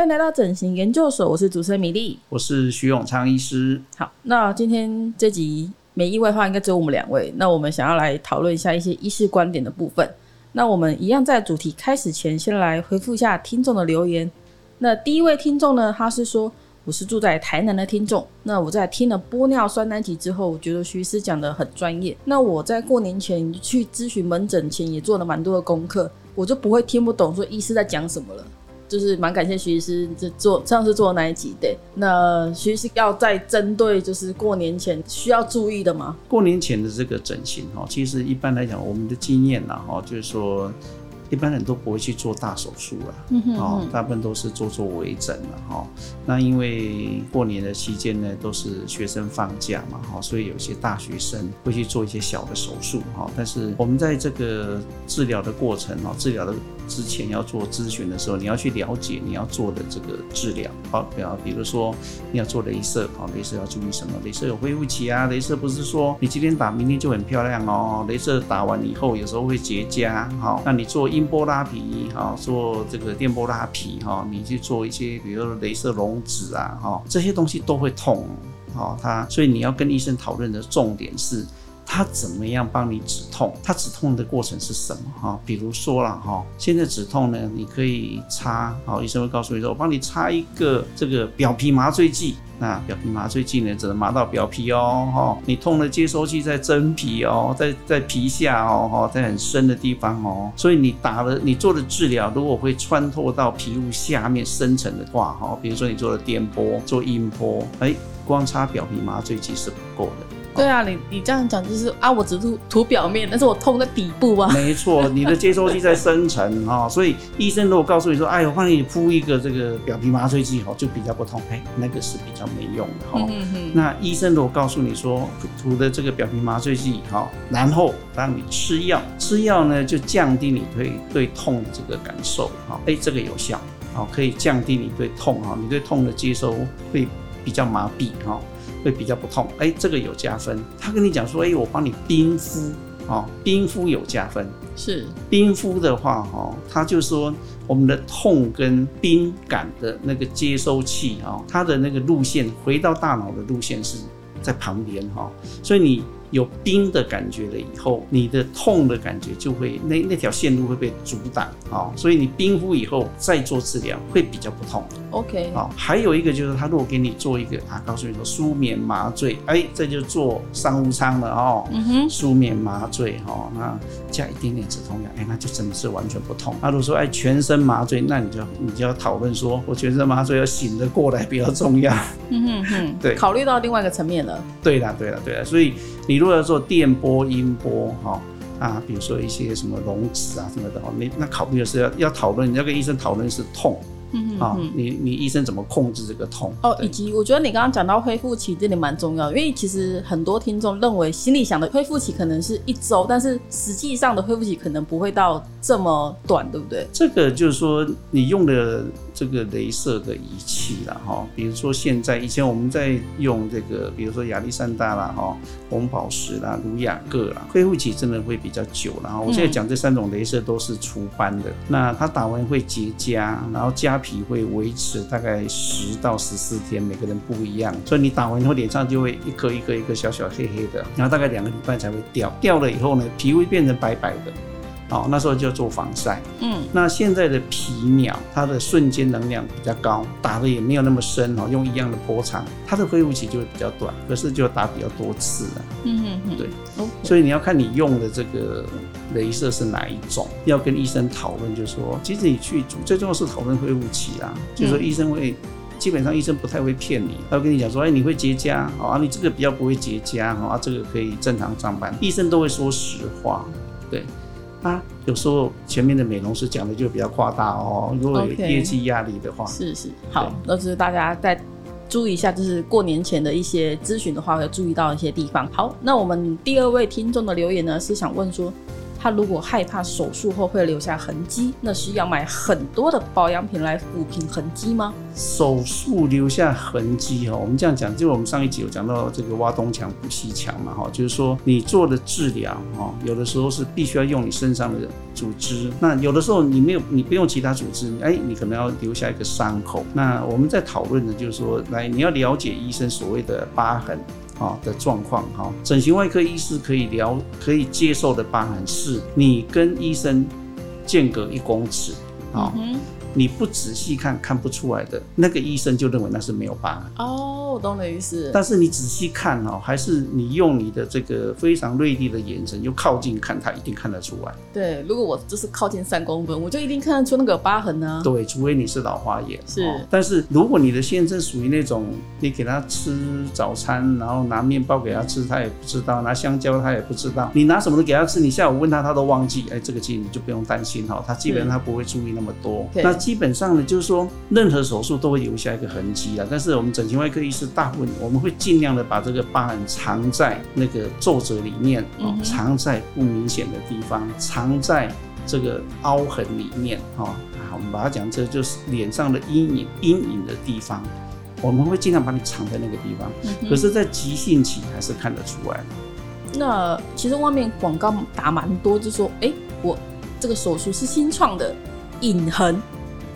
欢迎来到整形研究所，我是主持人米莉，我是徐永昌医师。好，那今天这集没意外的话，应该只有我们两位。那我们想要来讨论一下一些医师观点的部分。那我们一样在主题开始前，先来回复一下听众的留言。那第一位听众呢，他是说我是住在台南的听众。那我在听了玻尿酸那集之后，我觉得徐医师讲的很专业。那我在过年前去咨询门诊前，也做了蛮多的功课，我就不会听不懂说医师在讲什么了。就是蛮感谢徐医师这做上次做的那一集，对。那徐医师要再针对就是过年前需要注意的吗？过年前的这个整形哈，其实一般来讲，我们的经验呐哈，就是说。一般人都不会去做大手术了，嗯哼，哦，大部分都是做做微整了哈。那因为过年的期间呢，都是学生放假嘛，哈，所以有些大学生会去做一些小的手术哈。但是我们在这个治疗的过程哦，治疗的之前要做咨询的时候，你要去了解你要做的这个治疗，好，比方比如说你要做镭射，好，镭射要注意什么？镭射有恢复期啊，镭射不是说你今天打明天就很漂亮哦，镭射打完以后有时候会结痂，好，那你做。音波拉皮，哈，做这个电波拉皮，哈，你去做一些，比如说雷射溶脂啊，哈，这些东西都会痛，好，它，所以你要跟医生讨论的重点是，他怎么样帮你止痛，他止痛的过程是什么，哈，比如说了，哈，现在止痛呢，你可以擦，好，医生会告诉你说，我帮你擦一个这个表皮麻醉剂。那表皮麻醉剂呢，只能麻到表皮哦，哈，你痛的接收器在真皮哦，在在皮下哦，哈，在很深的地方哦，所以你打了你做的治疗，如果会穿透到皮肤下面深层的话，哈，比如说你做了电波、做音波，哎，光擦表皮麻醉剂是不够的。对啊，你你这样讲就是啊，我只是涂表面，但是我痛在底部啊。没错，你的接收器在深层啊，所以医生如果告诉你说，哎，我帮你敷一个这个表皮麻醉剂，哈，就比较不痛，哎，那个是比较没用的哈。嗯嗯。那医生如果告诉你说，涂的这个表皮麻醉剂，哈，然后让你吃药，吃药呢就降低你对对痛的这个感受，哈，哎，这个有效，好，可以降低你对痛，哈，你对痛的接收会比较麻痹，哈。会比较不痛，哎，这个有加分。他跟你讲说，哎，我帮你冰敷，哦，冰敷有加分。是冰敷的话，哈，他就说我们的痛跟冰感的那个接收器，哈，它的那个路线回到大脑的路线是在旁边，哈，所以你。有冰的感觉了以后，你的痛的感觉就会那那条线路会被阻挡啊，所以你冰敷以后再做治疗会比较不痛。OK，好，还有一个就是他如果给你做一个啊，告诉你说舒眠麻醉，哎，这就做商务舱了哦。嗯哼，舒眠麻醉哈，那加一点点止痛药，哎，那就真的是完全不痛。那如果说哎全身麻醉，那你就你就要讨论说，我全身麻醉要醒得过来比较重要。嗯哼哼，对，考虑到另外一个层面了。对了，对了，对了，所以你。如果要做电波、音波，哈啊，比如说一些什么溶脂啊什么的，你那考虑的是要要讨论，你要跟医生讨论是痛。嗯啊，你你医生怎么控制这个痛？哦，以及我觉得你刚刚讲到恢复期这里蛮重要的，因为其实很多听众认为心里想的恢复期可能是一周，但是实际上的恢复期可能不会到这么短，对不对？这个就是说你用的这个镭射的仪器了，哈，比如说现在以前我们在用这个，比如说亚历山大啦，哈，红宝石啦，卢雅各啦，恢复期真的会比较久。然后我现在讲这三种镭射都是除斑的，嗯、那它打完会结痂，然后痂。皮会维持大概十到十四天，每个人不一样，所以你打完以后脸上就会一颗一颗一颗小小黑黑的，然后大概两个礼拜才会掉，掉了以后呢，皮会变成白白的，好，那时候就要做防晒。嗯，那现在的皮秒它的瞬间能量比较高，打的也没有那么深哦，用一样的波长，它的恢复期就会比较短，可是就打比较多次啊。嗯嗯嗯，对，Okay. 所以你要看你用的这个。镭射是哪一种？要跟医生讨论，就是说，其实你去最重要是讨论恢复期啊。就是说，医生会基本上医生不太会骗你，他会跟你讲说，哎，你会结痂，啊，你这个比较不会结痂，啊，这个可以正常上班。医生都会说实话，对啊。有时候前面的美容师讲的就比较夸大哦，如果有业绩压力的话.是是好，那就是大家再注意一下，就是过年前的一些咨询的话，会注意到一些地方。好，那我们第二位听众的留言呢，是想问说。他如果害怕手术后会留下痕迹，那是要买很多的保养品来抚平痕迹吗？手术留下痕迹哈，我们这样讲，就我们上一集有讲到这个挖东墙补西墙嘛哈，就是说你做的治疗哈，有的时候是必须要用你身上的组织，那有的时候你没有，你不用其他组织，哎，你可能要留下一个伤口。那我们在讨论的就是说，来你要了解医生所谓的疤痕。啊的状况哈，整形外科医师可以聊可以接受的疤痕，是你跟医生间隔一公尺啊。嗯你不仔细看看不出来的，那个医生就认为那是没有疤痕。哦，我懂你的意思。但是你仔细看哦，还是你用你的这个非常锐利的眼神，就靠近看，他一定看得出来。对，如果我就是靠近三公分，我就一定看得出那个疤痕呢。对，除非你是老花眼。是。哦，但是如果你的先生属于那种，你给他吃早餐，然后拿面包给他吃，他也不知道；拿香蕉他也不知道。你拿什么都给他吃，你下午问他，他都忘记。哎，这个其实你就不用担心哈，他基本上他不会注意那么多。那基本上呢，就。是说，任何手术都会留下一个痕迹啊。但是我们整形外科医师大部分我们会尽量的把这个疤痕藏在那个皱褶里面，哦，藏在不明显的地方，藏在这个凹痕里面，哈。我们把它讲，这就是脸上的阴影，阴影的地方，我们会尽量把你藏在那个地方。可是，在急性期还是看得出来。那其实外面广告打蛮多，就说，哎，我这个手术是新创的隐痕。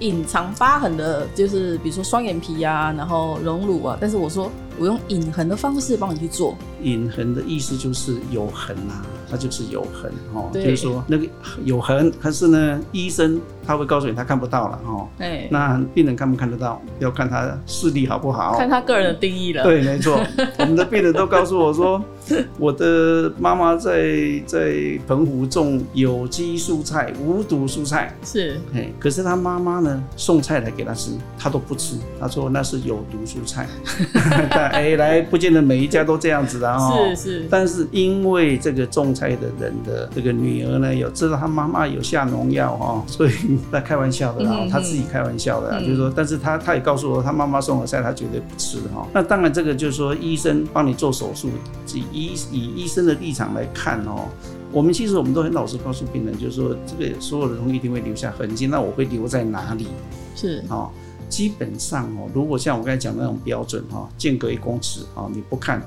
隐藏疤痕的，就是比如说双眼皮啊，然后隆乳啊。但是我说，我用隐痕的方式帮你去做。隐痕的意思就是有痕啊，它就是有痕哦，就是说那个有痕，可是呢，医生他会告诉你他看不到了哦。哎，那病人看不看得到，要看他视力好不好，看他个人的定义了。对，没错，我们的病人都告诉我说。我的妈妈在在澎湖种有机蔬菜、无毒蔬菜，是，哎，可是他妈妈呢，送菜来给他吃，他都不吃，他说那是有毒蔬菜。但哎，来，不见得每一家都这样子的哦。是是。但是因为这个种菜的人的这个女儿呢，有知道她妈妈有下农药哦，所以他开玩笑的啦，嗯嗯他自己开玩笑的啦，嗯、就是说，但是他他也告诉我，他妈妈送的菜他绝对不吃哈。那当然，这个就是说，医生帮你做手术自己。医以医生的立场来看哦，我们其实我们都很老实告诉病人，就是说这个所有的东西一定会留下痕迹，那我会留在哪里？是哦，基本上哦，如果像我刚才讲的那种标准哈，间隔一公尺啊，你不看，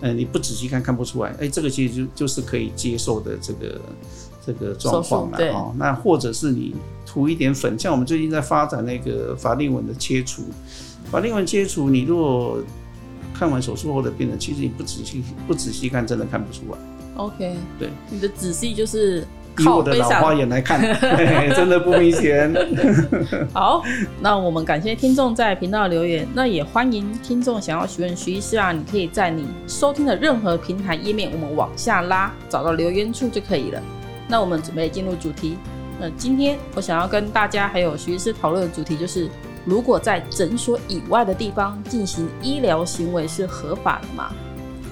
呃，你不仔细看看不出来，哎，这个其实就就是可以接受的这个这个状况了哦。那或者是你涂一点粉，像我们最近在发展那个法令纹的切除，法令纹切除，你如果看完手术后的病人，其实你不仔细不仔细看，真的看不出来。OK，对，你的仔细就是以我的老花眼来看，真的不明显。好，那我们感谢听众在频道留言，那也欢迎听众想要询问徐医师啊，你可以在你收听的任何平台页面，我们往下拉，找到留言处就可以了。那我们准备进入主题。那今天我想要跟大家还有徐医师讨论的主题就是。如果在诊所以外的地方进行医疗行为是合法的吗？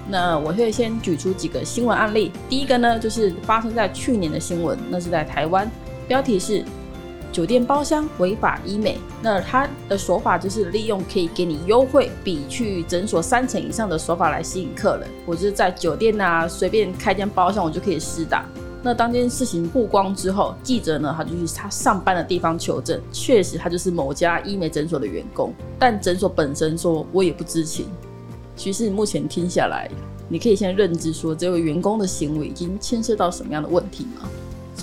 那我会先举出几个新闻案例。第一个呢，就是发生在去年的新闻，那是在台湾，标题是“酒店包厢违法医美”。那他的手法就是利用可以给你优惠，比去诊所三成以上的手法来吸引客人。我就是在酒店啊，随便开间包厢，我就可以施打。那当这件事情曝光之后，记者呢，他就去他上班的地方求证，确实他就是某家医美诊所的员工，但诊所本身说我也不知情。其实目前听下来，你可以先认知说，这位员工的行为已经牵涉到什么样的问题吗？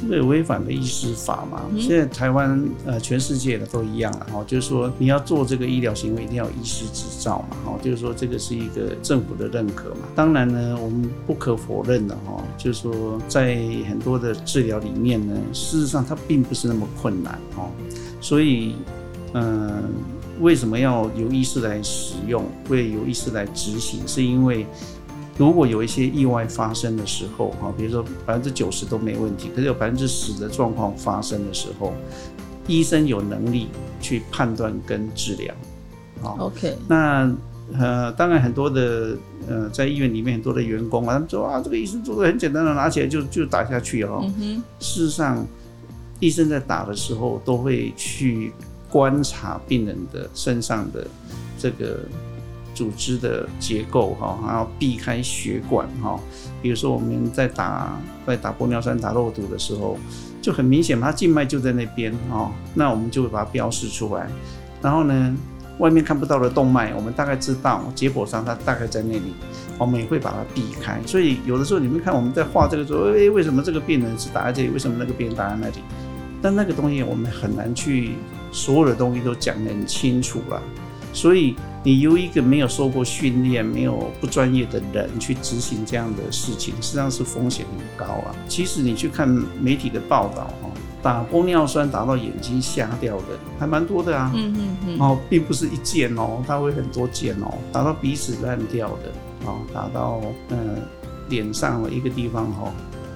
这个违反了医师法嘛？嗯、现在台湾呃，全世界的都一样了哈，就是说你要做这个医疗行为，一定要有医师执照嘛，哈，就是说这个是一个政府的认可嘛。当然呢，我们不可否认的哈，就是说在很多的治疗里面呢，事实上它并不是那么困难哈，所以嗯、呃，为什么要由医师来使用，会由医师来执行，是因为。如果有一些意外发生的时候，哈，比如说百分之九十都没问题，可是有百分之十的状况发生的时候，医生有能力去判断跟治疗，好，OK。那呃，当然很多的呃，在医院里面很多的员工啊，他们说啊，这个医生做的很简单的，拿起来就就打下去哦。嗯哼。事实上，医生在打的时候都会去观察病人的身上的这个。组织的结构哈，还要避开血管哈。比如说我们在打在打玻尿酸打肉毒的时候，就很明显，它静脉就在那边哦，那我们就会把它标示出来。然后呢，外面看不到的动脉，我们大概知道解剖上它大概在那里，我们也会把它避开。所以有的时候你们看我们在画这个时候，哎，为什么这个病人是打在这里？为什么那个病人打在那里？但那个东西我们很难去所有的东西都讲得很清楚了。所以你由一个没有受过训练、没有不专业的人去执行这样的事情，实际上是风险很高啊。其实你去看媒体的报道，哈，打玻尿酸打到眼睛瞎掉的还蛮多的啊。嗯嗯嗯。哦，并不是一件哦，它会很多件哦。打到鼻子烂掉的，哦，打到嗯脸上的一个地方哈，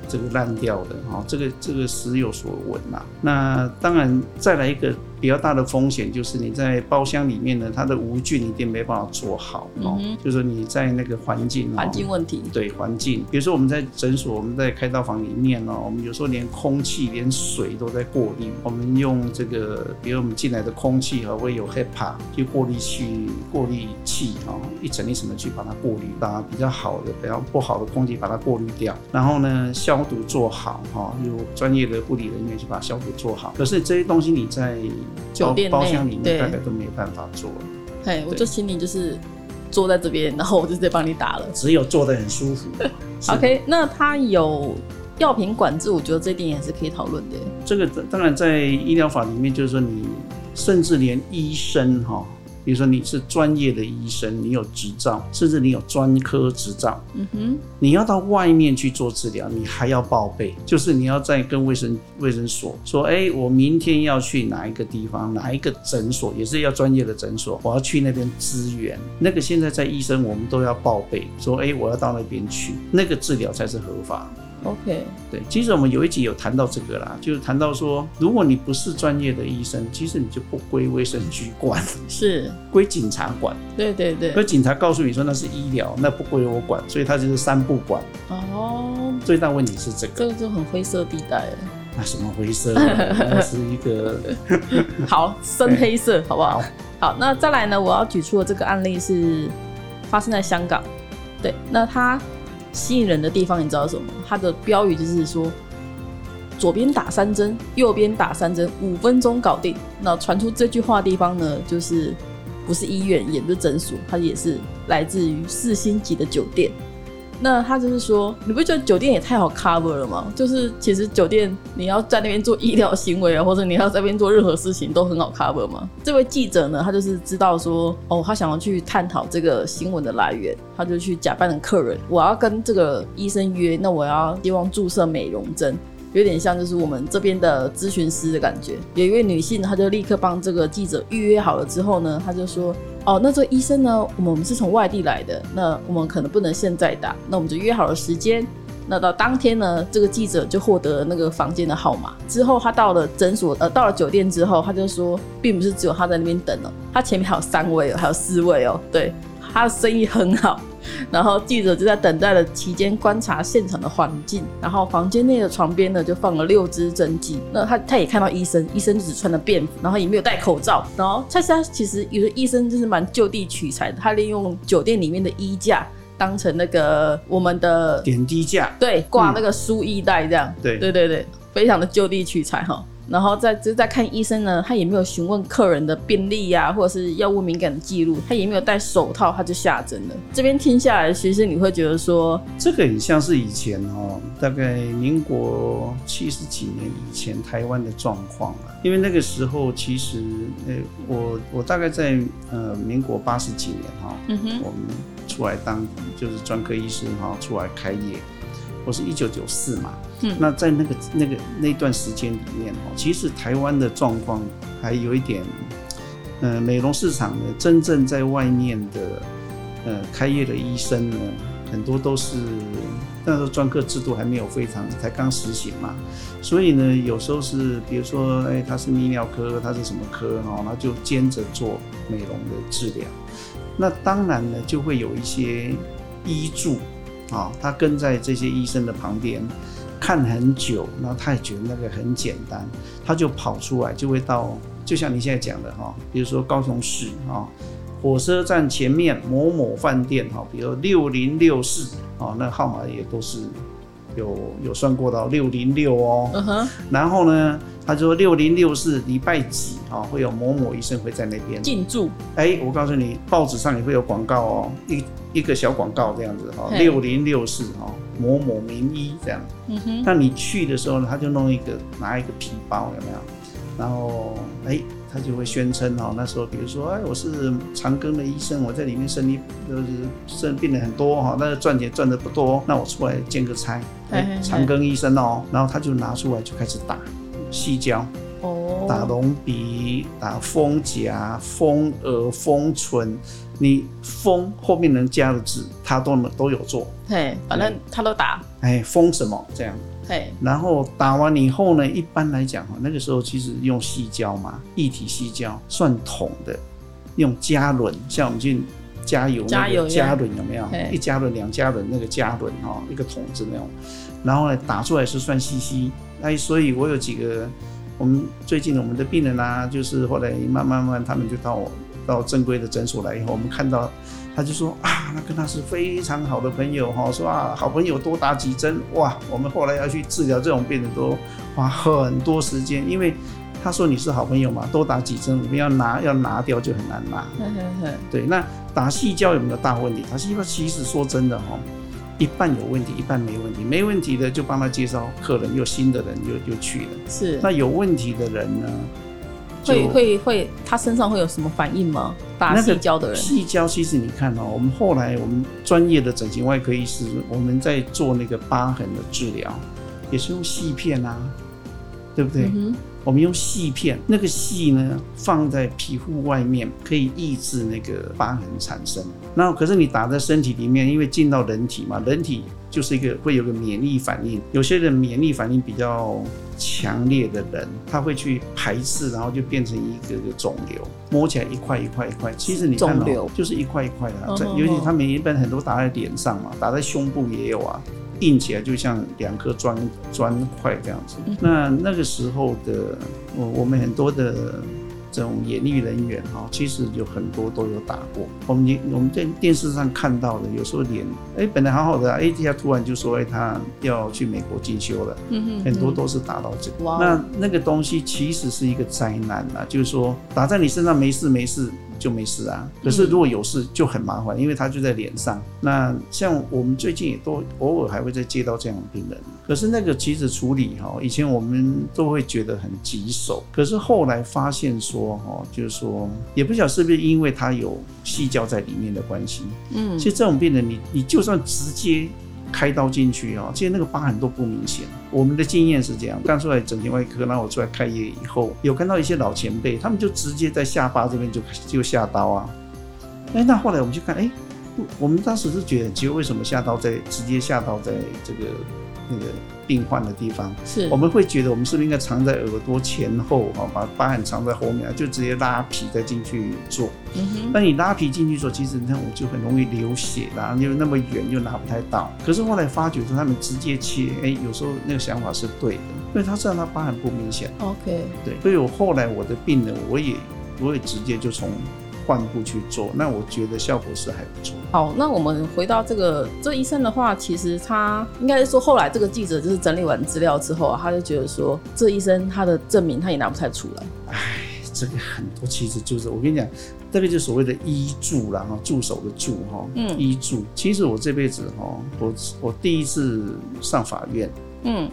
这个烂掉的，哈，这个这个时有所闻呐。那当然再来一个。比较大的风险就是你在包厢里面呢，它的无菌一定没办法做好哦。嗯、就是你在那个环境，环境问题，对环境。比如说我们在诊所，我们在开刀房里面呢，我们有时候连空气、连水都在过滤。我们用这个，比如我们进来的空气哈，会有 HEPA 就过滤器、过滤器啊，一层一层的去把它过滤，把比较好的、比较不好的空气把它过滤掉。然后呢，消毒做好哈，有专业的护理人员去把消毒做好。可是这些东西你在酒店包厢里面大概都没有办法坐。嘿，我就请你就是坐在这边，然后我就直接帮你打了。只有坐得很舒服。OK，那他有药品管制，我觉得这点也是可以讨论的。这个当然在医疗法里面，就是说你甚至连医生哈。比如说你是专业的医生，你有执照，甚至你有专科执照，嗯哼，你要到外面去做治疗，你还要报备，就是你要再跟卫生卫生所说，哎、欸，我明天要去哪一个地方，哪一个诊所，也是要专业的诊所，我要去那边支援。那个现在在医生，我们都要报备，说，哎、欸，我要到那边去，那个治疗才是合法。OK，对，其实我们有一集有谈到这个啦，就是谈到说，如果你不是专业的医生，其实你就不归卫生局管，是归警察管。对对对，那警察告诉你说那是医疗，那不归我管，所以他就是三不管。哦，最大问题是这个，这个就很灰色地带。那什么灰色？那是一个 好深黑色，好不好？好，那再来呢？我要举出的这个案例是发生在香港。对，那他。吸引人的地方，你知道什么？它的标语就是说，左边打三针，右边打三针，五分钟搞定。那传出这句话的地方呢，就是不是医院，也不是诊所，它也是来自于四星级的酒店。那他就是说，你不觉得酒店也太好 cover 了吗？就是其实酒店你要在那边做医疗行为啊，或者你要在那边做任何事情都很好 cover 吗？这位记者呢，他就是知道说，哦，他想要去探讨这个新闻的来源，他就去假扮成客人，我要跟这个医生约，那我要希望注射美容针。有点像就是我们这边的咨询师的感觉。有一位女性，她就立刻帮这个记者预约好了之后呢，她就说：“哦，那这医生呢，我们是从外地来的，那我们可能不能现在打，那我们就约好了时间。那到当天呢，这个记者就获得了那个房间的号码。之后他到了诊所，呃，到了酒店之后，他就说，并不是只有他在那边等哦，他前面还有三位哦，还有四位哦，对，他的生意很好。”然后记者就在等待的期间观察现场的环境，然后房间内的床边呢就放了六支针剂。那他他也看到医生，医生只穿了便服，然后也没有戴口罩。然后恰恰其实有的医生就是蛮就地取材的，他利用酒店里面的衣架当成那个我们的点滴架，对，挂那个输液袋这样。对对对对，非常的就地取材哈。然后在就是在看医生呢，他也没有询问客人的病历呀，或者是药物敏感的记录，他也没有戴手套，他就下针了。这边听下来，其实你会觉得说，这个很像是以前哦，大概民国七十几年以前台湾的状况啊。因为那个时候其实，呃，我我大概在呃民国八十几年哈，嗯哼，我们出来当就是专科医生哈，出来开业。我是一九九四嘛，嗯，那在那个那个那段时间里面哦，其实台湾的状况还有一点，呃，美容市场呢，真正在外面的呃开业的医生呢，很多都是那时候专科制度还没有非常才刚实行嘛，所以呢，有时候是比如说，哎，他是泌尿科，他是什么科哦，那就兼着做美容的治疗，那当然呢，就会有一些医助。啊，他跟在这些医生的旁边看很久，然后他也觉得那个很简单，他就跑出来，就会到，就像你现在讲的哈，比如说高雄市啊，火车站前面某某饭店哈，比如六零六四啊，那号码也都是有有算过到六零六哦。然后呢，他说六零六四礼拜几啊，会有某某医生会在那边进驻。哎，我告诉你，报纸上也会有广告哦，一一个小广告这样子哈，六零六四哈，某某名医这样。嗯哼。那你去的时候呢，他就弄一个拿一个皮包有没有？然后哎。他就会宣称哈，那时候比如说哎，我是长庚的医生，我在里面生意就是生病人很多哈，那赚钱赚的不多，那我出来兼个差，哎，长庚医生哦，然后他就拿出来就开始打矽胶，哦，打隆鼻，打丰颊、丰额、丰唇，你丰后面能加的字，他都能都有做，嘿，反正他都打，哎，丰什么这样。然后打完以后呢，一般来讲哈，那个时候其实用细胶嘛，液体细胶算桶的，用加仑，像我们去加油那个加仑有没有？一加仑两加仑那个加仑哈，一个桶子那种，然后呢打出来是算 CC，那，所以我有几个我们最近我们的病人啊，就是后来慢慢慢他们就到我到正规的诊所来以后，我们看到。他就说啊，那跟他是非常好的朋友哈，说啊，好朋友多打几针哇。我们后来要去治疗这种病人，都花很多时间，因为他说你是好朋友嘛，多打几针，我们要拿要拿掉就很难拿。对，那打矽胶有没有大问题？他是因为其实说真的哈，一半有问题，一半没问题。没问题的就帮他介绍客人，又新的人又又去了。是，那有问题的人呢？会会会，他身上会有什么反应吗？打细胶的人，细胶其实你看哦，我们后来我们专业的整形外科医师，我们在做那个疤痕的治疗，也是用细片啊，对不对？嗯、我们用细片，那个细呢放在皮肤外面，可以抑制那个疤痕产生。那可是你打在身体里面，因为进到人体嘛，人体就是一个会有个免疫反应，有些人免疫反应比较。强烈的人，他会去排斥，然后就变成一个个肿瘤，摸起来一块一块一块。其实你看哦，就是一块一块的，在尤其他们一般很多打在脸上嘛，打在胸部也有啊，硬起来就像两颗砖砖块这样子。那那个时候的我，我们很多的。这种演艺人员哈，其实有很多都有打过。我们我们在电视上看到的，有时候脸哎本来好好的，哎他突然就说哎他要去美国进修了，嗯嗯，很多都是打到这个。哇，那那个东西其实是一个灾难啊，就是说打在你身上没事没事。就没事啊，可是如果有事就很麻烦，因为它就在脸上。那像我们最近也都偶尔还会再接到这样的病人，可是那个其实处理哈，以前我们都会觉得很棘手，可是后来发现说哈，就是说也不晓得是不是因为它有细胶在里面的关系，嗯，其实这种病人你你就算直接。开刀进去啊，其实那个疤痕都不明显。我们的经验是这样，刚出来整形外科，然后我出来开业以后，有看到一些老前辈，他们就直接在下巴这边就就下刀啊。哎，那后来我们就看，哎，我们当时是觉得，其实为什么下刀在直接下刀在这个那个。病患的地方，是我们会觉得我们是不是应该藏在耳朵前后啊，把疤痕藏在后面，就直接拉皮再进去做。嗯哼，那你拉皮进去做，其实那我就很容易流血啦，又那么远又拿不太到。可是后来发觉说他们直接切，哎，有时候那个想法是对的，因为他知道他疤痕不明显。OK，对，所以我后来我的病人，我也我也直接就从。换部去做，那我觉得效果是还不错。好，那我们回到这个这医生的话，其实他应该是说，后来这个记者就是整理完资料之后啊，他就觉得说，这医生他的证明他也拿不太出来。哎，这个很多其实就是我跟你讲，这个就是所谓的医助啦，哈，助手的助哈，嗯，医助。其实我这辈子哈，我我第一次上法院，嗯，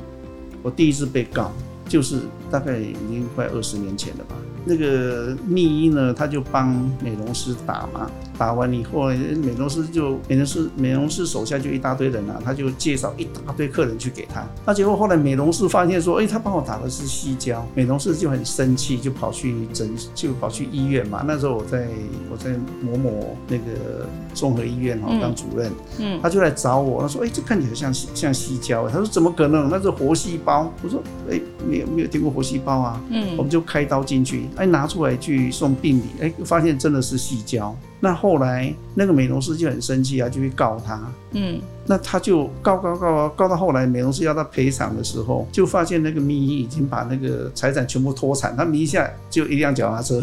我第一次被告，就是大概已经快二十年前了吧。那个密医呢，他就帮美容师打嘛，打完以后，美容师就美容师美容师手下就一大堆人啊，他就介绍一大堆客人去给他。那结果后来美容师发现说，哎，他帮我打的是西胶，美容师就很生气，就跑去诊，就跑去医院嘛。那时候我在我在某某那个综合医院哈当主任，嗯，他就来找我，他说，哎，这看起来像像西胶，他说怎么可能？那是活细胞。我说，哎，没有没有听过活细胞啊，嗯，我们就开刀进去。哎，拿出来去送病理，哎，发现真的是矽胶。那后来那个美容师就很生气啊，就去告他。嗯，那他就告告告告到后来，美容师要他赔偿的时候，就发现那个秘医已经把那个财产全部脱产，他名下就一辆脚踏车。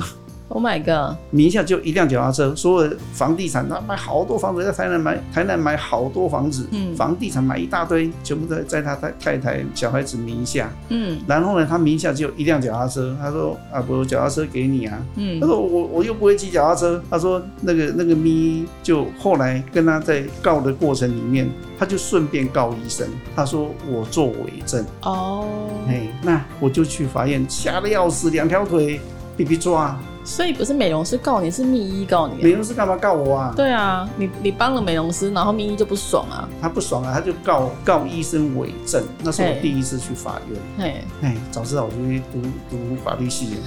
Oh my god！名下就一辆脚踏车，所有的房地产他买好多房子，在台南买台南买好多房子，嗯，房地产买一大堆，全部在在他太太太小孩子名下，嗯，然后呢，他名下只有一辆脚踏车，他说啊，不，脚踏车给你啊，嗯，他说我我又不会骑脚踏车，他说那个那个咪就后来跟他在告的过程里面，他就顺便告医生，他说我做伪证，哦，哎，那我就去法院，吓得要死，两条腿被被抓。所以不是美容师告你，是密医告你。美容师干嘛告我啊？对啊，你你帮了美容师，然后密医就不爽啊。他不爽啊，他就告告医生伪证。那是我第一次去法院。哎哎，早知道我就去读读法律系。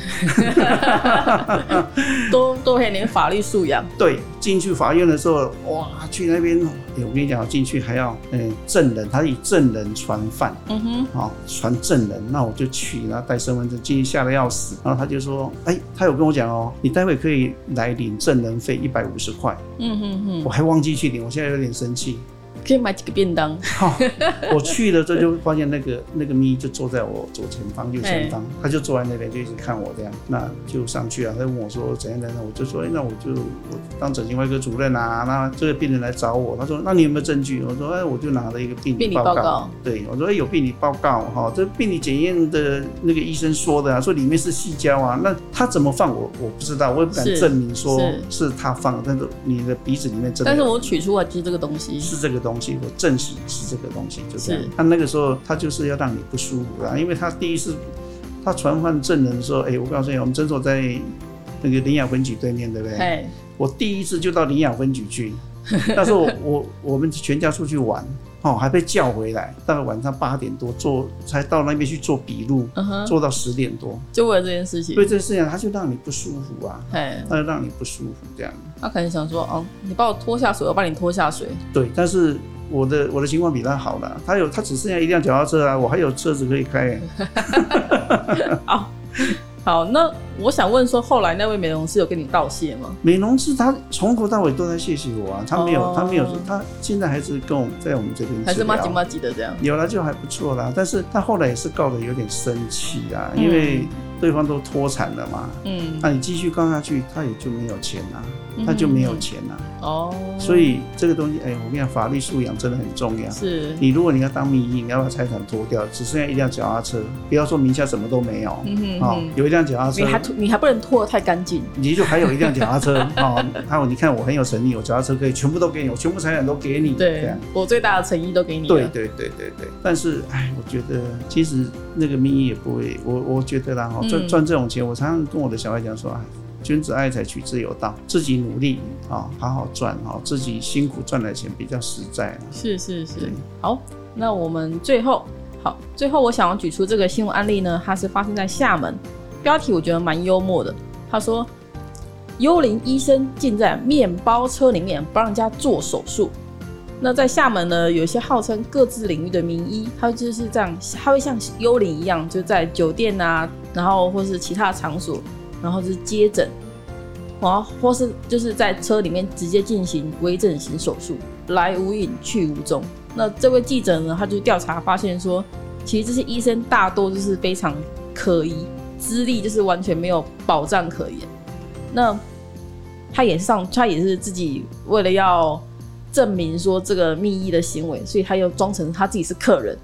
多多一点法律素养。对，进去法院的时候，哇，去那边，哎，我跟你讲，进去还要嗯证人，他以证人传犯。嗯哼。好，传证人，那我就去，然后带身份证进去，吓得要死。然后他就说，哎，他有跟我讲。哦，你待会可以来领证人费一百五十块。嗯哼哼，我还忘记去领，我现在有点生气。可以买几个便当。好，我去了之后就发现那个那个咪就坐在我左前方、右前方，他就坐在那边就一直看我这样，那就上去啊，他问我说怎样怎样，我就说，哎，那我就我当整形外科主任啊，那这个病人来找我，他说，那你有没有证据？我说，哎，我就拿了一个病理报告。对，我说，哎，有病理报告哈，这病理检验的那个医生说的啊，说里面是细胶啊，那他怎么放我我不知道，我也不敢证明说是他放的，但是你的鼻子里面真的，但是我取出来就是这个东西，是这个东西。我证实是这个东西，就这样。他那个时候，他就是要让你不舒服啊，因为他第一次他传唤证人的时候，哎、欸，我告诉你，我们诊所在那个林雅分局对面，对不对？我第一次就到林雅分局去，那时候我我，我们全家出去玩。哦，还被叫回来，大概晚上八点多做，才到那边去做笔录，做到十点多，就为了这件事情。为这件事情，他就让你不舒服啊，嘿他就让你不舒服这样。他可能想说，哦，你把我拖下水，我把你拖下水。对，但是我的我的情况比他好了，他有他只剩下一辆脚踏车啊，我还有车子可以开。好。好，那我想问说，后来那位美容师有跟你道谢吗？美容师他从头到尾都在谢谢我啊，他没有，哦、他没有，他现在还是跟我们在我们这边还是麻吉麻吉的这样，有了就还不错啦。但是他后来也是告的有点生气啊，因为对方都脱产了嘛，嗯，那你继续告下去，他也就没有钱啦，他就没有钱啦。嗯。哦，oh, 所以这个东西，哎、欸，我跟你讲，法律素养真的很重要。是，你如果你要当名医，你要把财产脱掉，只剩下一辆脚踏车，不要说名下什么都没有，嗯哼，哼，哦，有一辆脚踏车，你还你还不能脱得太干净，你就还有一辆脚踏车，哦，还有你看我很有诚意，我脚踏车可以全部都给你，我全部财产都给你，对，我最大的诚意都给你。对对对对对，但是，哎，我觉得其实那个名医也不会，我我觉得啦，哈，赚赚这种钱，我常常跟我的小孩讲说，哎。君子爱财，取之有道。自己努力啊，好好赚啊，自己辛苦赚来的钱比较实在。是是是，好，那我们最后好，最后我想要举出这个新闻案例呢，它是发生在厦门，标题我觉得蛮幽默的。他说，幽灵医生竟在面包车里面帮人家做手术。那在厦门呢，有一些号称各自领域的名医，他就是这样，他会像幽灵一样，就在酒店啊，然后或是其他场所。然后是接诊，然后或是就是在车里面直接进行微整形手术，来无影去无踪。那这位记者呢，他就调查发现说，其实这些医生大多就是非常可疑，资历就是完全没有保障可言。那他也是上，他也是自己为了要证明说这个密医的行为，所以他又装成他自己是客人。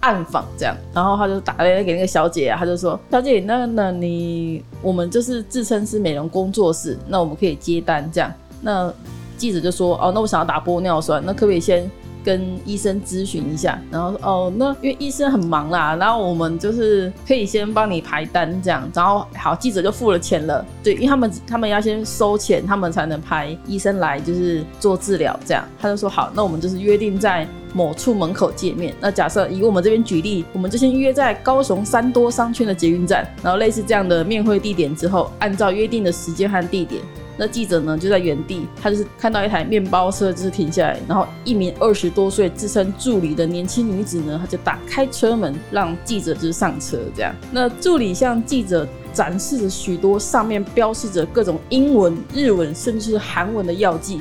暗访这样，然后他就打来给那个小姐啊，他就说：“小姐，那那你我们就是自称是美容工作室，那我们可以接单这样。”那记者就说：“哦，那我想要打玻尿酸，那可不可以先？”跟医生咨询一下，然后哦，那因为医生很忙啦，然后我们就是可以先帮你排单这样，然后好，记者就付了钱了，对，因为他们他们要先收钱，他们才能排医生来就是做治疗这样，他就说好，那我们就是约定在某处门口见面。那假设以我们这边举例，我们就先约在高雄三多商圈的捷运站，然后类似这样的面会地点之后，按照约定的时间和地点。那记者呢，就在原地，他就是看到一台面包车就是停下来，然后一名二十多岁自称助理的年轻女子呢，她就打开车门让记者就是上车这样。那助理向记者展示了许多上面标示着各种英文、日文甚至是韩文的药剂。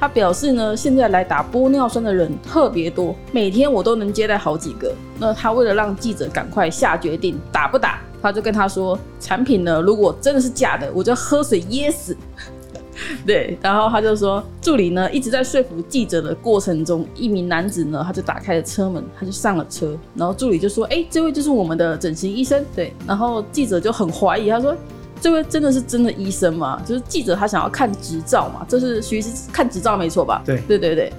他表示呢，现在来打玻尿酸的人特别多，每天我都能接待好几个。那他为了让记者赶快下决定打不打，他就跟他说，产品呢，如果真的是假的，我就喝水噎死。对，然后他就说，助理呢一直在说服记者的过程中，一名男子呢，他就打开了车门，他就上了车，然后助理就说，哎，这位就是我们的整形医生。对，然后记者就很怀疑，他说，这位真的是真的医生吗？就是记者他想要看执照嘛，这是徐医师看执照没错吧？对，对对对，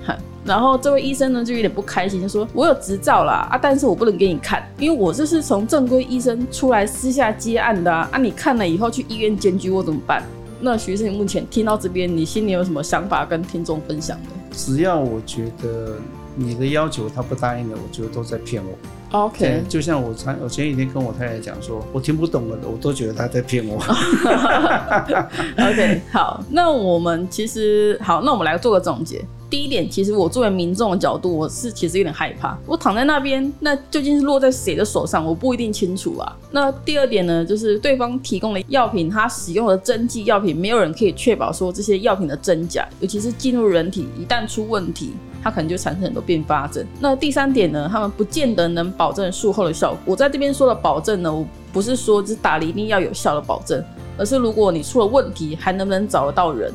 然后这位医生呢就有点不开心，就说，我有执照啦啊，但是我不能给你看，因为我这是从正规医生出来私下接案的啊，啊你看了以后去医院检举我怎么办？那徐医生，你目前听到这边，你心里有什么想法跟听众分享的？只要我觉得你的要求他不答应的，我觉得都在骗我。OK，就像我前我前几天跟我太太讲说，我听不懂的，我都觉得他在骗我。OK，好，那我们其实好，那我们来做个总结。第一点，其实我作为民众的角度，我是其实有点害怕。我躺在那边，那究竟是落在谁的手上，我不一定清楚啊。那第二点呢，就是对方提供的药品，他使用的针剂药品，没有人可以确保说这些药品的真假，尤其是进入人体，一旦出问题，它可能就产生很多并发症。那第三点呢，他们不见得能保证术后的效果。我在这边说的保证呢，我不是说就是打了一定要有效的保证，而是如果你出了问题，还能不能找得到人，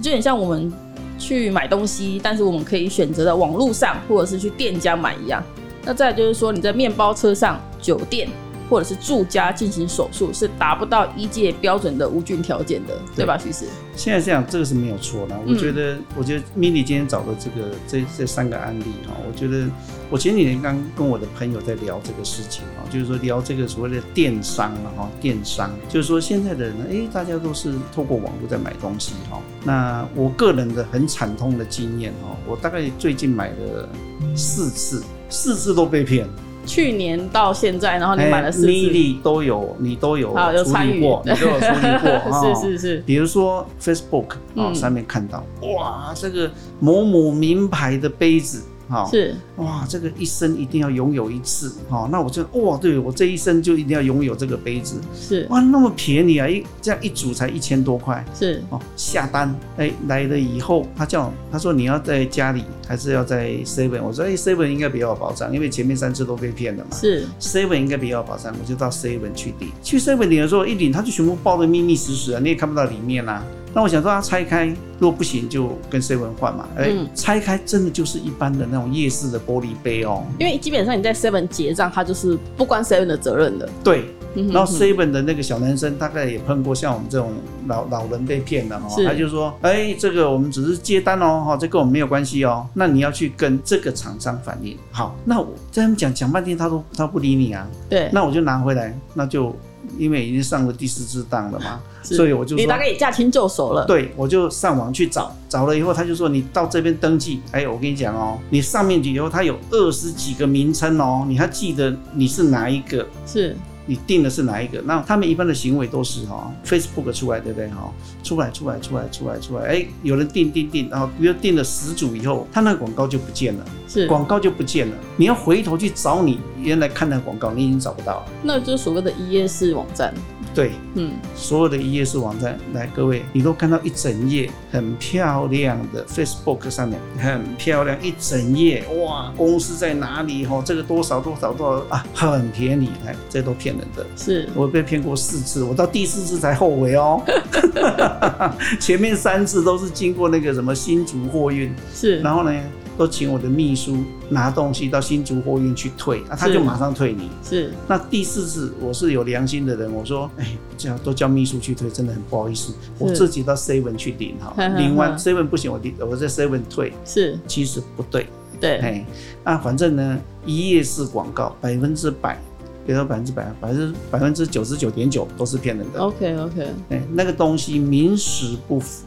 就很像我们。去买东西，但是我们可以选择在网络上，或者是去店家买一样。那再就是说，你在面包车上、酒店或者是住家进行手术，是达不到医界标准的无菌条件的，对，对吧？徐师，现在这样，这个是没有错的。我觉得，嗯、我觉得 Mindy 今天找的这个这这三个案例哈，我觉得我前几天刚跟我的朋友在聊这个事情啊，就是说聊这个所谓的电商啊，哈，电商，就是说现在的人呢，哎，大家都是透过网络在买东西哈。那我个人的很惨痛的经验哈，我大概最近买了四次，四次都被骗。去年到现在，然后你买了四次，你都有，你都有处理过，你都有处理过，是是是。比如说 Facebook 啊，上面看到，哇，这个某某名牌的杯子。好是。哇，这个一生一定要拥有一次，哦，那我就哇，对我这一生就一定要拥有这个杯子，是。哇，那么便宜啊，一这样一组才一千多块，是。哦，下单。哎来了以后，他叫他说你要在家里还是要在 Seven？我说哎 Seven 应该比较有保障，因为前面三次都被骗了嘛，是。Seven 应该比较有保障，我就到 Seven 去领，去 Seven 领的时候一领，他就全部包的密密实实啊，你也看不到里面啊。那我想说，他拆开，如果不行就跟 seven 换嘛。哎、拆开真的就是一般的那种夜市的玻璃杯哦。因为基本上你在 seven 结账，它就是不关 seven 的责任的。对，然后 seven 的那个小男生大概也碰过像我们这种老老人被骗的哈，是他就说，哎、欸，这个我们只是接单哦，哈，这跟我们没有关系哦。那你要去跟这个厂商反映。好，那我这样讲讲半天，他都他不理你啊。对，那我就拿回来，那就。因为已经上了第四次当了嘛，所以我就说你大概也驾轻就熟了。对，我就上网去找，找了以后他就说，你到这边登记。哎，我跟你讲哦，你上面以后它有二十几个名称哦，你还记得你是哪一个？是。你定的是哪一个？那他们一般的行为都是哈，Facebook 出来对不对哈？出来出来出来出来出来，哎，有人定定定，然后比如定了十组以后，他那个广告就不见了，是广告就不见了。你要回头去找你原来看的广告，你已经找不到了。那就是所谓的一页式网站。对，嗯，所有的一页式网站，来各位，你都看到一整页很漂亮的 Facebook 上面很漂亮一整页，哇，公司在哪里？哈，这个多少多少多少啊，很便宜，哎，这都骗人的。是我被骗过四次，我到第四次才后悔哦。前面三次都是经过那个什么新竹货运，是，然后呢？都请我的秘书拿东西到新竹货运去退，啊，他就马上退你。是，那第四次我是有良心的人，我说，哎、欸，这样都叫秘书去退，真的很不好意思，是我自己到 seven 去领 哈，领完 seven 不行，我领我在 seven 退。是，其实不对。对，哎，那反正呢，一页式广告百分之百，别说百分之百，百分之百分之九十九点九都是骗人的。OK OK，哎、欸，那个东西名实不符，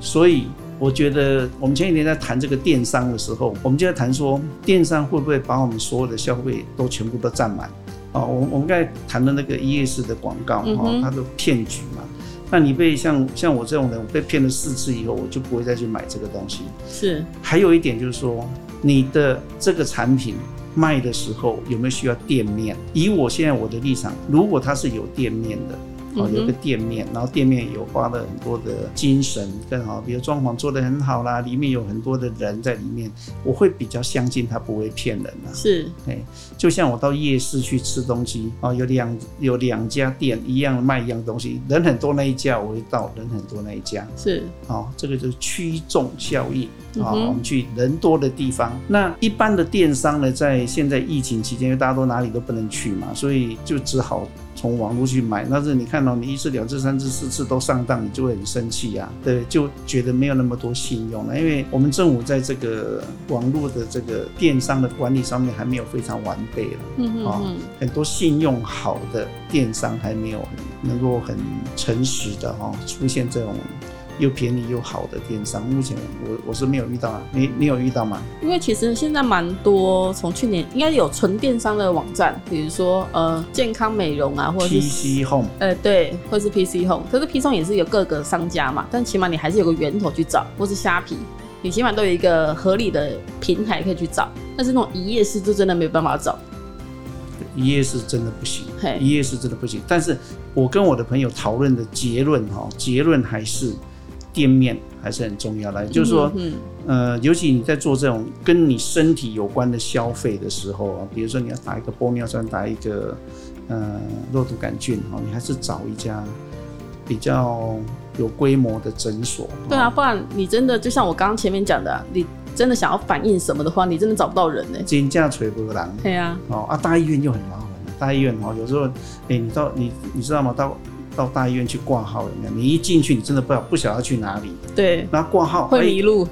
所以。我觉得我们前几天在谈这个电商的时候，我们就在谈说，电商会不会把我们所有的消费都全部都占满？哦，我我们刚才谈的那个一页式的广告，哈，它的骗局嘛。那你被像像我这种人，我被骗了四次以后，我就不会再去买这个东西。是。还有一点就是说，你的这个产品卖的时候有没有需要店面？以我现在我的立场，如果它是有店面的。哦，有个店面，然后店面有花了很多的精神，更好，比如装潢做得很好啦，里面有很多的人在里面，我会比较相信他不会骗人啊。是，哎，就像我到夜市去吃东西，啊，有两有两家店一样卖一样东西，人很多那一家我会到，人很多那一家是，哦，这个就是驱众效应啊，我们去人多的地方，那一般的电商呢，在现在疫情期间，因为大家都哪里都不能去嘛，所以就只好。从网络去买，但是你看到你一次、两次、三次、四次都上当，你就会很生气呀，对，就觉得没有那么多信用了。因为我们政府在这个网络的这个电商的管理上面还没有非常完备了，嗯嗯，哦，很多信用好的电商还没有能够很诚实的哈出现这种。又便宜又好的电商，目前我我是没有遇到啊，你你有遇到吗？因为其实现在蛮多，从去年应该有纯电商的网站，比如说呃健康美容啊，或者是 PC Home，呃对，或是 PC Home，可是 PC Home 也是有各个商家嘛，但起码你还是有个源头去找，或是虾皮，你起码都有一个合理的平台可以去找，但是那种一页式就真的没有办法找，一页式真的不行，一页式真的不行。但是我跟我的朋友讨论的结论哈，结论还是。店面还是很重要的，就是说，嗯呃，尤其你在做这种跟你身体有关的消费的时候啊，比如说你要打一个玻尿酸，打一个呃肉毒杆菌哈，你还是找一家比较有规模的诊所。对啊，不然你真的就像我刚刚前面讲的，你真的想要反映什么的话，你真的找不到人呢。金价垂波浪。对啊。哦啊，大医院又很麻烦，大医院哦，有时候，哎、欸，你到你你知道吗？到到大医院去挂号有没有？你一进去，你真的不晓不晓得去哪里。对，然后挂号会迷路，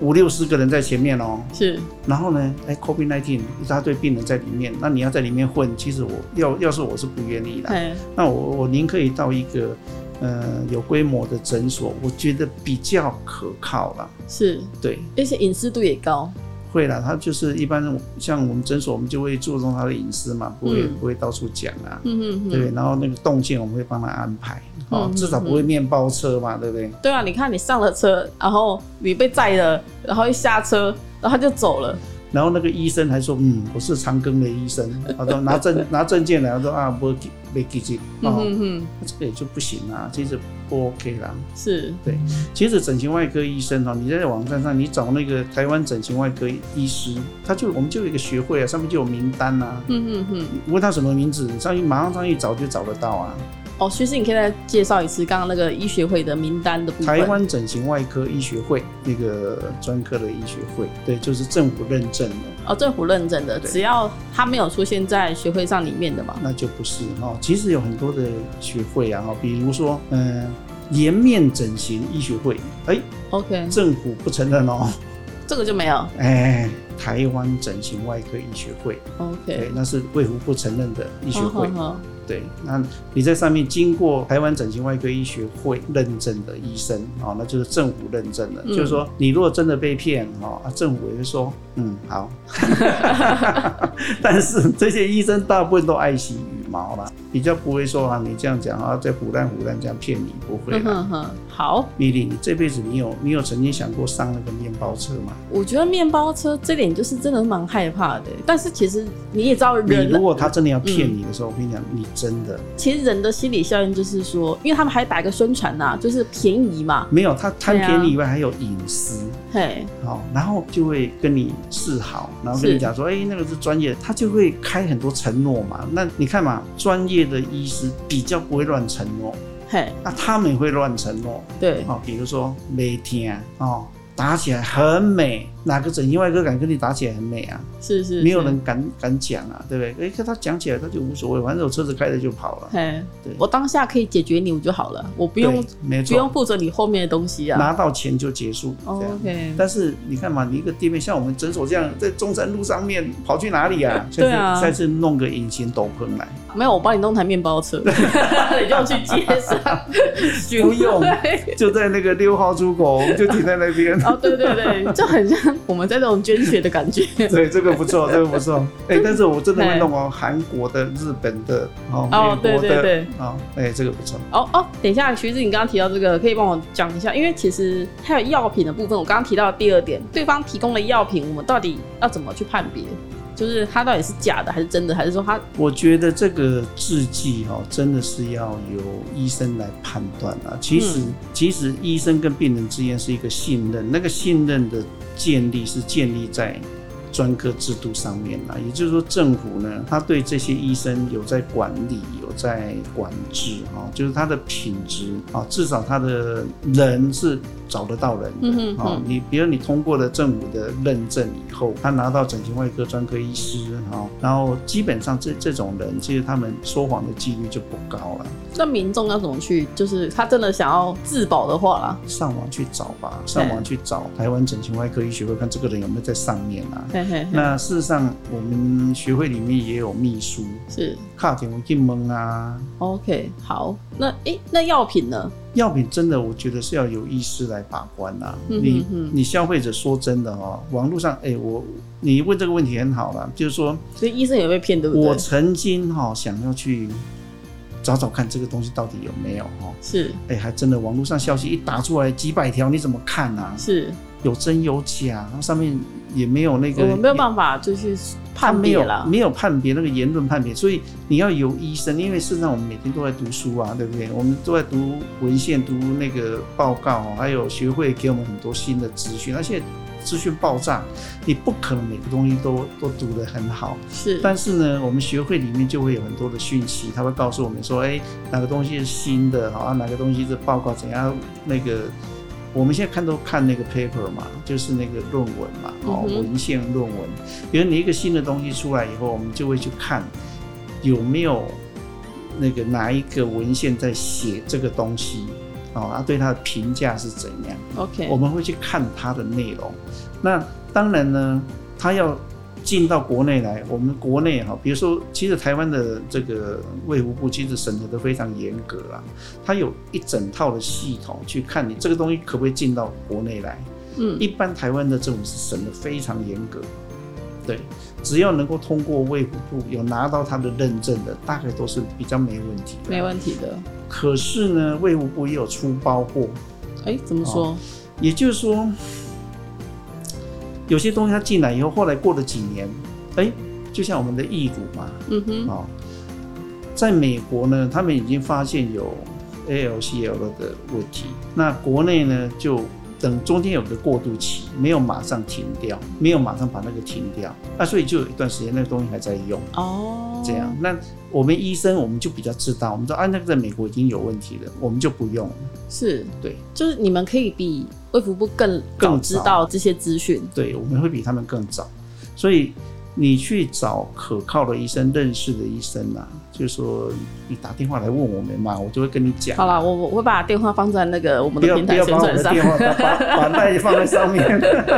五六十个人在前面哦。是，然后呢，哎，COVID nineteen 一大堆病人在里面，那你要在里面混，其实我要要是我是不愿意的。那我我宁可以到一个呃有规模的诊所，我觉得比较可靠了。是，对，而且隐私度也高。会啦，他就是一般像我们诊所，我们就会注重他的隐私嘛，不会、嗯、不会到处讲啊，嗯嗯嗯，对，然后那个动线我们会帮他安排，哦、嗯，至少不会面包车嘛，对不对？对啊，你看你上了车，然后你被载了，然后一下车，然后他就走了。然后那个医生还说，嗯，我是长庚的医生，他说拿证拿证件来，他说啊，不没记记，哦，嗯哼，这个也就不行啊，其实不 OK 啦。是，对，其实整形外科医生哦，你在网站上你找那个台湾整形外科医师，他就我们就有一个学会啊，上面就有名单啊，嗯嗯嗯，你问他什么名字，上去马上上去找就找得到啊。哦，其实你可以再介绍一次刚刚那个医学会的名单的部分。台湾整形外科医学会那个专科的医学会，对，就是政府认证的。哦，政府认证的，只要他没有出现在学会上里面的嘛，那就不是哦。其实有很多的学会啊，比如说，嗯、呃，颜面整形医学会，哎、欸，OK，政府不承认哦，这个就没有。哎、欸，台湾整形外科医学会，OK，那是卫福部承认的医学会。Oh, oh, oh. 对，那你在上面经过台湾整形外科医学会认证的医生啊，那就是政府认证的。嗯、就是说，你如果真的被骗啊，政府也会说，嗯，好。但是这些医生大部分都爱惜羽毛啦，比较不会说啊，你这样讲啊，在唬烂唬烂这样骗你，不会。嗯哼，好。米莉，你这辈子你有你有曾经想过上那个面包车吗？我觉得面包车这点就是真的蛮害怕的。但是其实你也知道人，人如果他真的要骗你的时候，嗯、我跟你讲，你。真的，其实人的心理效应就是说，因为他们还打一个宣传呐，就是便宜嘛。没有，他贪便宜以外还有隐私。嘿，好，然后就会跟你示好，然后跟你讲说，哎、欸，那个是专业，他就会开很多承诺嘛。那你看嘛，专业的医师比较不会乱承诺。嘿，那他们也会乱承诺。对，哦，比如说每天哦，打起来很美。哪个整形外科敢跟你打起来很美啊？是是，是，没有人敢敢讲啊，对不对？哎，可他讲起来他就无所谓，反正我车子开着就跑了。嘿，对，我当下可以解决你我就好了，我不用没错，不用负责你后面的东西啊。拿到钱就结束。Oh, OK。但是你看嘛，你一个店面像我们诊所这样，在中山路上面跑去哪里啊？对啊。下次弄个隐形斗篷来。没有，我帮你弄台面包车，你就去街上。不用，就在那个六号出口，就停在那边。哦，对对对，就很像我们在那种捐血的感觉。对，这个不错，这个不错。哎，但是我真的会弄哦，韩国的、日本的、哦，美国的，对对对，哦，哎，这个不错。哦哦，等一下，徐子，你刚刚提到这个，可以帮我讲一下，因为其实还有药品的部分，我刚刚提到的第二点，对方提供的药品，我们到底要怎么去判别？就是它到底是假的还是真的，还是说它？我觉得这个制剂哈，真的是要由医生来判断啊。其实，嗯、其实医生跟病人之间是一个信任，那个信任的建立是建立在。专科制度上面啦，也就是说，政府呢，他对这些医生有在管理，有在管制啊，就是他的品质啊，至少他的人是找得到人的啊。嗯嗯、你比如你通过了政府的认证以后，他拿到整形外科专科医师啊，然后基本上这这种人，其实他们说谎的几率就不高了。那民众要怎么去？就是他真的想要自保的话啦，上网去找吧，上网去找台湾整形外科医学会，看这个人有没有在上面啊。嘿嘿嘿，那事实上，我们学会里面也有秘书，是卡点我进蒙啊。OK，好，那诶、欸，那药品呢？药品真的，我觉得是要有医师来把关呐、啊。你你消费者说真的哦，网络上哎、欸，我你问这个问题很好了，就是说，所以医生也被骗，对不对？我曾经哈想要去。找找看这个东西到底有没有哈？是，哎、欸，还真的网络上消息一打出来几百条，你怎么看呢、啊？是，有真有假，然后上面也没有那个，我没有办法就去判别了，没有判别那个言论判别，所以你要由医生，因为事实上我们每天都在读书啊，对不对？我们都在读文献、读那个报告，还有学会给我们很多新的资讯，而且。资讯爆炸，你不可能每个东西都都读得很好。是，但是呢，我们学会里面就会有很多的讯息，他会告诉我们说，哎、欸，哪个东西是新的，好啊，哪个东西是报告怎样？那个我们现在看都看那个 paper 嘛，就是那个论文嘛，哦，文献论文。比如你一个新的东西出来以后，我们就会去看有没有那个哪一个文献在写这个东西。哦，他对它的评价是怎样？OK，我们会去看它的内容。那当然呢，它要进到国内来，我们国内哈，比如说，其实台湾的这个卫福部其实审核的非常严格啊，它有一整套的系统去看你这个东西可不可以进到国内来。嗯，一般台湾的政府是审的非常严格。对，只要能够通过卫福部有拿到他的认证的，大概都是比较没问题的。没问题的。可是呢，卫福部也有出包货。哎，怎么说？哦，也就是说，有些东西它进来以后，后来过了几年，哎，就像我们的义乳嘛，嗯哼，哦，在美国呢，他们已经发现有 ALCL 的问题，那国内呢就。等中间有个过渡期，没有马上停掉，没有马上把那个停掉，那所以就有一段时间那个东西还在用哦。这样，那我们医生我们就比较知道，我们说啊，那个在美国已经有问题了，我们就不用。是，对，就是你们可以比卫福部更更知道这些资讯。对，我们会比他们更早，所以。你去找可靠的医生，认识的医生啊，就是说你打电话来问我们嘛，我就会跟你讲。好了，我我会把电话放在那个我们的平台宣传上。把把放在上面。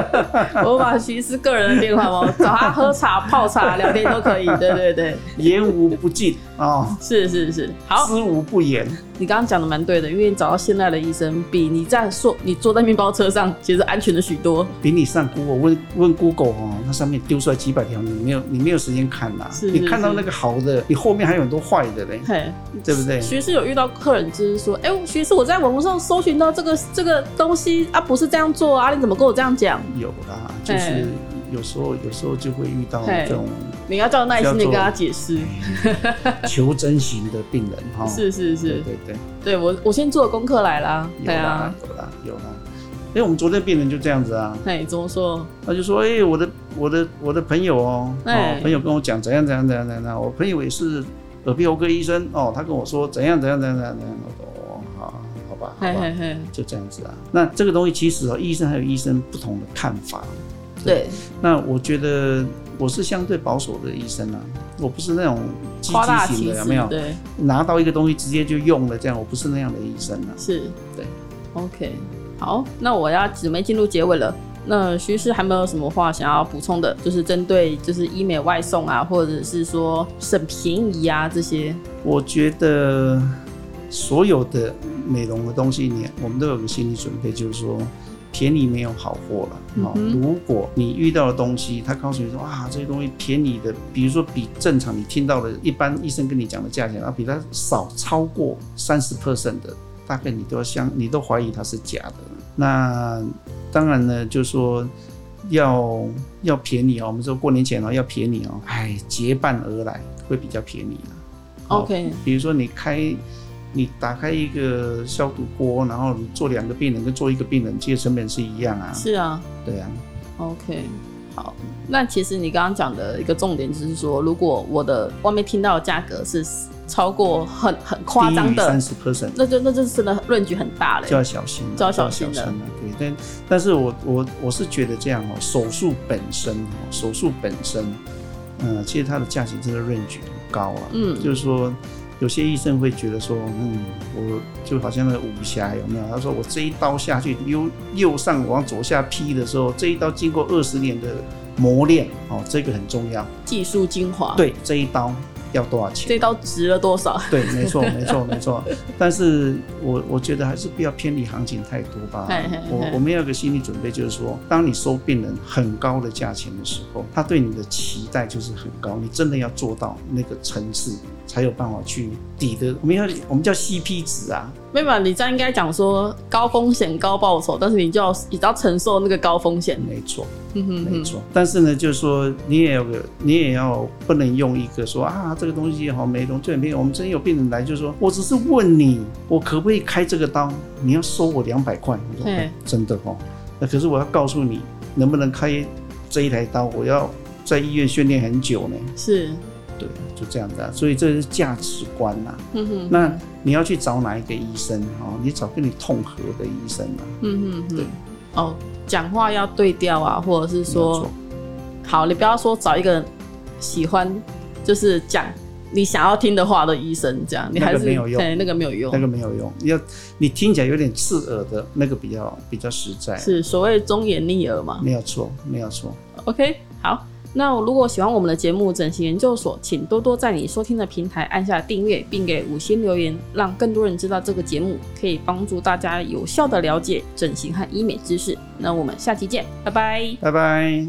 我把徐医师个人的电话哦，找他喝茶、泡茶、聊天都可以。对对对，言无不尽啊，哦、是是是，好，知无不言。你刚刚讲的蛮对的，因为你找到现在的医生，比你在说你坐在面包车上其实安全了许多。比你上 Google 问问 Google 哦，那上面丢出来几百条，你没有你没有时间看呐。是，是，是，你看到那个好的，你后面还有很多坏的嘞，嘿。对不对？徐医师有遇到客人就是说，哎、欸，徐医师我在网络上搜寻到这个这个东西啊，不是这样做啊，你怎么跟我这样讲？有啦，就是有时候有时候就会遇到这种。你要照耐心的跟他解释，求真型的病人哈，是是是，对对对，对我我先做功课来啦，有啦有啦有啦，哎，我们昨天病人就这样子啊，哎，怎么说？他就说，哎，我的我的我的朋友哦，哦，朋友跟我讲怎样怎样怎样怎样，我朋友也是耳鼻喉科医生哦，他跟我说怎样怎样怎样怎样怎样，哦，好，好吧，好吧，就这样子啊。那这个东西其实哦，医生还有医生不同的看法，对，那我觉得。我是相对保守的医生啊，我不是那种积极型的，有没有？对，拿到一个东西直接就用了这样，我不是那样的医生啊。是，对，OK，好，那我要准备进入结尾了。那徐医师还没有什么话想要补充的？就是针对就是医美外送啊，或者是说省便宜啊这些。我觉得所有的美容的东西，你我们都有个心理准备，就是说。便宜没有好货了啊！嗯、如果你遇到的东西，他告诉你说啊，这些东西便宜的，比如说比正常你听到的一般医生跟你讲的价钱啊，比它少超过三十 percent 的，大概你都要相，你都怀疑它是假的。那当然呢，就是说要要便宜哦，我们说过年前哦要便宜哦，哎，结伴而来会比较便宜啊。OK，比如说你开，你打开一个消毒锅，然后你做两个病人跟做一个病人，其实成本是一样啊。是啊，对啊。OK，好，那其实你刚刚讲的一个重点就是说，如果我的外面听到的价格是。超过很很夸张的三十 percent，那就那就真的 range 很大了，就要小心，就要小心了。对，但但是我我我是觉得这样哦，手术本身哦，手术本身，嗯，其实它的价钱真的 range 很高啊。嗯，就是说有些医生会觉得说，嗯，我就好像那个武侠有没有？他说我这一刀下去，右右上往左下劈的时候，这一刀经过二十年的磨练哦，这个很重要，技术精华。对，这一刀。要多少钱？这刀值了多少？对，没错，没错，没错。但是我我觉得还是不要偏离行情太多吧。我我们要有个心理准备，就是说，当你收病人很高的价钱的时候，他对你的期待就是很高，你真的要做到那个层次，才有办法去抵得。我们要我们叫 CP 值啊。没有，你这样应该讲说高风险高报酬，但是你就要你要承受那个高风险。没错，嗯哼没错。但是呢，就是说你也有个，你也要不能用一个说啊，这个东西好没用就。我们真有病人来，就是说我只是问你，我可不可以开这个刀？你要收我两百块。我说真的哦，那可是我要告诉你，能不能开这一台刀？我要在医院训练很久呢。是。对，就这样子啊，所以这是价值观呐。嗯哼，那你要去找哪一个医生哦？你找跟你痛合的医生啊。嗯哼，对。哦，讲话要对调啊，或者是说，好，你不要说找一个喜欢就是讲你想要听的话的医生，这样你还是没有用，对，那个没有用，那个没有用。要你听起来有点刺耳的那个比较比较实在，是所谓忠言逆耳嘛？没有错，没有错。OK，好。那如果喜欢我们的节目《整形研究所》，请多多在你收听的平台按下订阅，并给五星留言，让更多人知道这个节目，可以帮助大家有效的了解整形和医美知识。那我们下期见，拜拜，拜拜。